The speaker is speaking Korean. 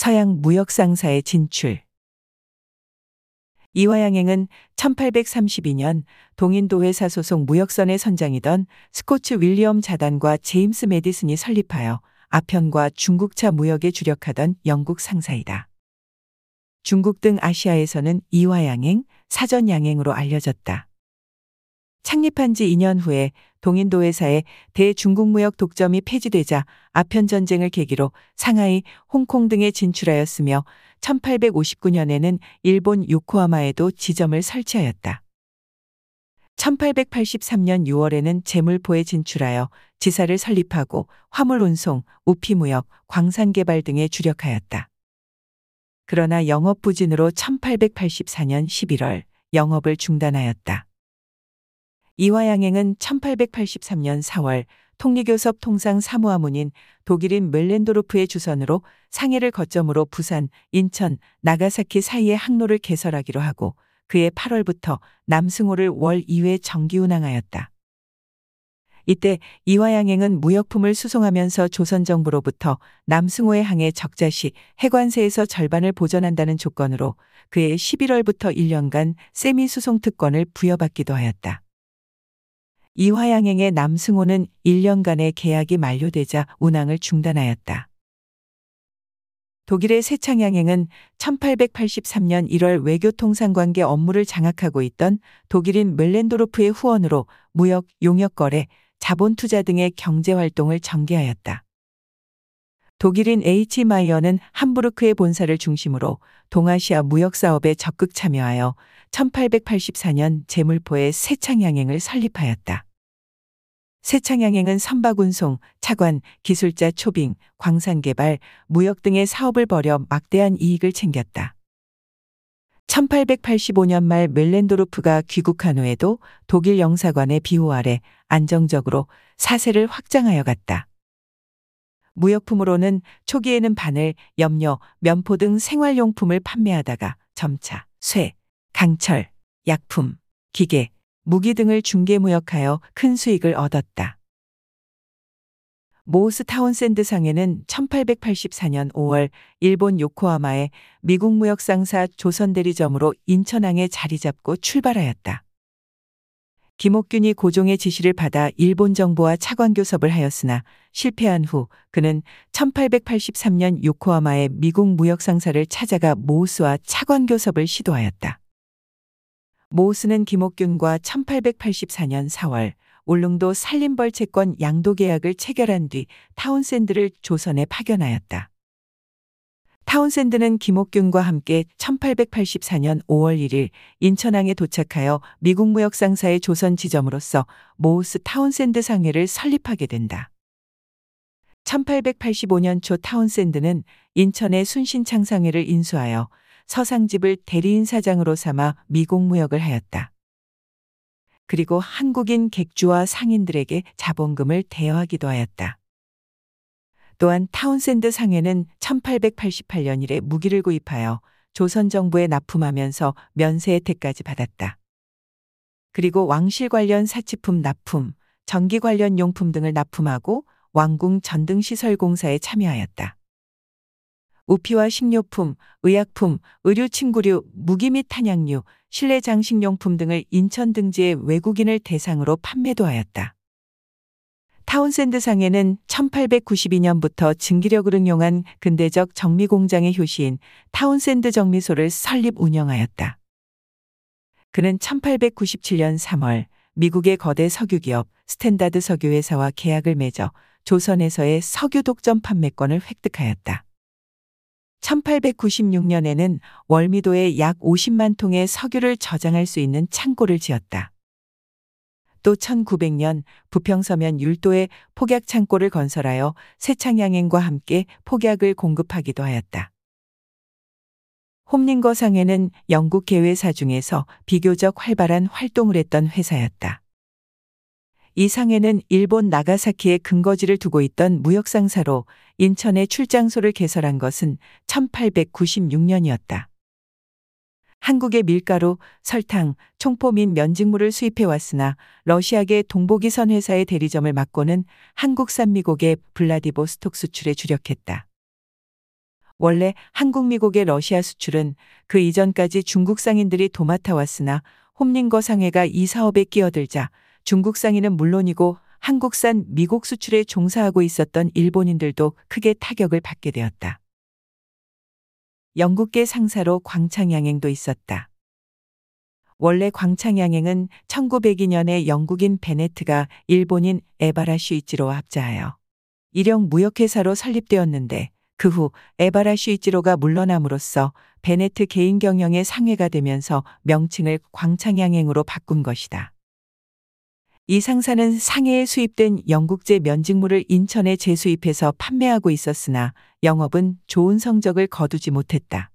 서양 무역상사의 진출. 이화양행은 1832년 동인도 회사 소속 무역선의 선장이던 스코츠 윌리엄 자단과 제임스 메디슨이 설립하여 아편과 중국차 무역에 주력하던 영국 상사이다. 중국 등 아시아에서는 이화양행, 사전양행으로 알려졌다. 창립한 지 2년 후에 동인도 회사의 대중국 무역 독점이 폐지되자 아편 전쟁을 계기로 상하이, 홍콩 등에 진출하였으며 1859년에는 일본 요코하마에도 지점을 설치하였다. 1883년 6월에는 제물포에 진출하여 지사를 설립하고 화물 운송, 우피 무역, 광산 개발 등에 주력하였다. 그러나 영업 부진으로 1884년 11월 영업을 중단하였다. 이화양행은 1883년 4월 통리교섭 통상 사무화문인 독일인 멜렌도르프의 주선으로 상해를 거점으로 부산, 인천, 나가사키 사이의 항로를 개설하기로 하고 그해 8월부터 남승호를 월 2회 정기 운항하였다. 이때 이화양행은 무역품을 수송하면서 조선 정부로부터 남승호의 항해 적자 시 해관세에서 절반을 보전한다는 조건으로 그해 11월부터 1년간 세미 수송 특권을 부여받기도 하였다. 이화양행의 남승호는 1년간의 계약이 만료되자 운항을 중단하였다. 독일의 세창양행은 1883년 1월 외교통상관계 업무를 장악하고 있던 독일인 멜렌도르프의 후원으로 무역, 용역 거래, 자본 투자 등의 경제 활동을 전개하였다. 독일인 H. 마이어는 함부르크의 본사를 중심으로 동아시아 무역 사업에 적극 참여하여 1884년 제물포의 세창양행을 설립하였다. 세창양행은 선박 운송, 차관, 기술자 초빙, 광산 개발, 무역 등의 사업을 벌여 막대한 이익을 챙겼다. 1885년 말 멜렌도르프가 귀국한 후에도 독일 영사관의 비호 아래 안정적으로 사세를 확장하여 갔다. 무역품으로는 초기에는 바늘, 염료, 면포 등 생활용품을 판매하다가 점차 쇠, 강철, 약품, 기계, 무기 등을 중개 무역하여 큰 수익을 얻었다. 모우스 타운샌드 상회는 1884년 5월 일본 요코하마에 미국 무역상사 조선 대리점으로 인천항에 자리 잡고 출발하였다. 김옥균이 고종의 지시를 받아 일본 정부와 차관 교섭을 하였으나 실패한 후 그는 1883년 요코하마의 미국 무역상사를 찾아가 모우스와 차관 교섭을 시도하였다. 모우스는 김옥균과 1884년 4월 울릉도 산림 벌채권 양도 계약을 체결한 뒤 타운샌드를 조선에 파견하였다. 타운샌드는 김옥균과 함께 1884년 5월 1일 인천항에 도착하여 미국 무역상사의 조선 지점으로서 모우스 타운샌드 상회를 설립하게 된다. 1885년 초 타운샌드는 인천의 순신창 상회를 인수하여 서상집을 대리인 사장으로 삼아 미국 무역을 하였다. 그리고 한국인 객주와 상인들에게 자본금을 대여하기도 하였다. 또한 타운샌드 상회는 1888년 이래 무기를 구입하여 조선 정부에 납품하면서 면세 혜택까지 받았다. 그리고 왕실 관련 사치품 납품, 전기 관련 용품 등을 납품하고 왕궁 전등시설 공사에 참여하였다. 우피와 식료품, 의약품, 의류 침구류, 무기 및 탄약류, 실내 장식용품 등을 인천 등지의 외국인을 대상으로 판매도 하였다. 타운샌드 상회는 1892년부터 증기력을 응용한 근대적 정미 공장의 효시인 타운샌드 정미소를 설립 운영하였다. 그는 1897년 3월 미국의 거대 석유 기업 스탠다드 석유회사와 계약을 맺어 조선에서의 석유 독점 판매권을 획득하였다. 1896년에는 월미도에 약 50만 통의 석유를 저장할 수 있는 창고를 지었다. 또 1900년 부평서면 율도에 폭약 창고를 건설하여 세창양행과 함께 폭약을 공급하기도 하였다. 홈링거상에는 영국 개회사 중에서 비교적 활발한 활동을 했던 회사였다. 이 상해는 일본 나가사키에 근거지를 두고 있던 무역상사로 인천에 출장소를 개설한 것은 1896년이었다. 한국의 밀가루, 설탕, 총포 및 면직물을 수입해 왔으나 러시아계 동보기선 회사의 대리점을 맡고는 한국산 미국의 블라디보스톡 수출에 주력했다. 원래 한국 미국의 러시아 수출은 그 이전까지 중국 상인들이 도맡아 왔으나 홈링거 상회가 이 사업에 끼어들자 중국 상인은 물론이고 한국산 미국 수출에 종사하고 있었던 일본인들도 크게 타격을 받게 되었다. 영국계 상사로 광창양행도 있었다. 원래 광창양행은 1902년에 영국인 베네트가 일본인 에바라 슈이치로와 합자하여 일형 무역회사로 설립되었는데 그 후 에바라 슈이치로가 물러남으로써 베네트 개인 경영의 상회가 되면서 명칭을 광창양행으로 바꾼 것이다. 이 상사는 상해에 수입된 영국제 면직물을 인천에 재수입해서 판매하고 있었으나 영업은 좋은 성적을 거두지 못했다.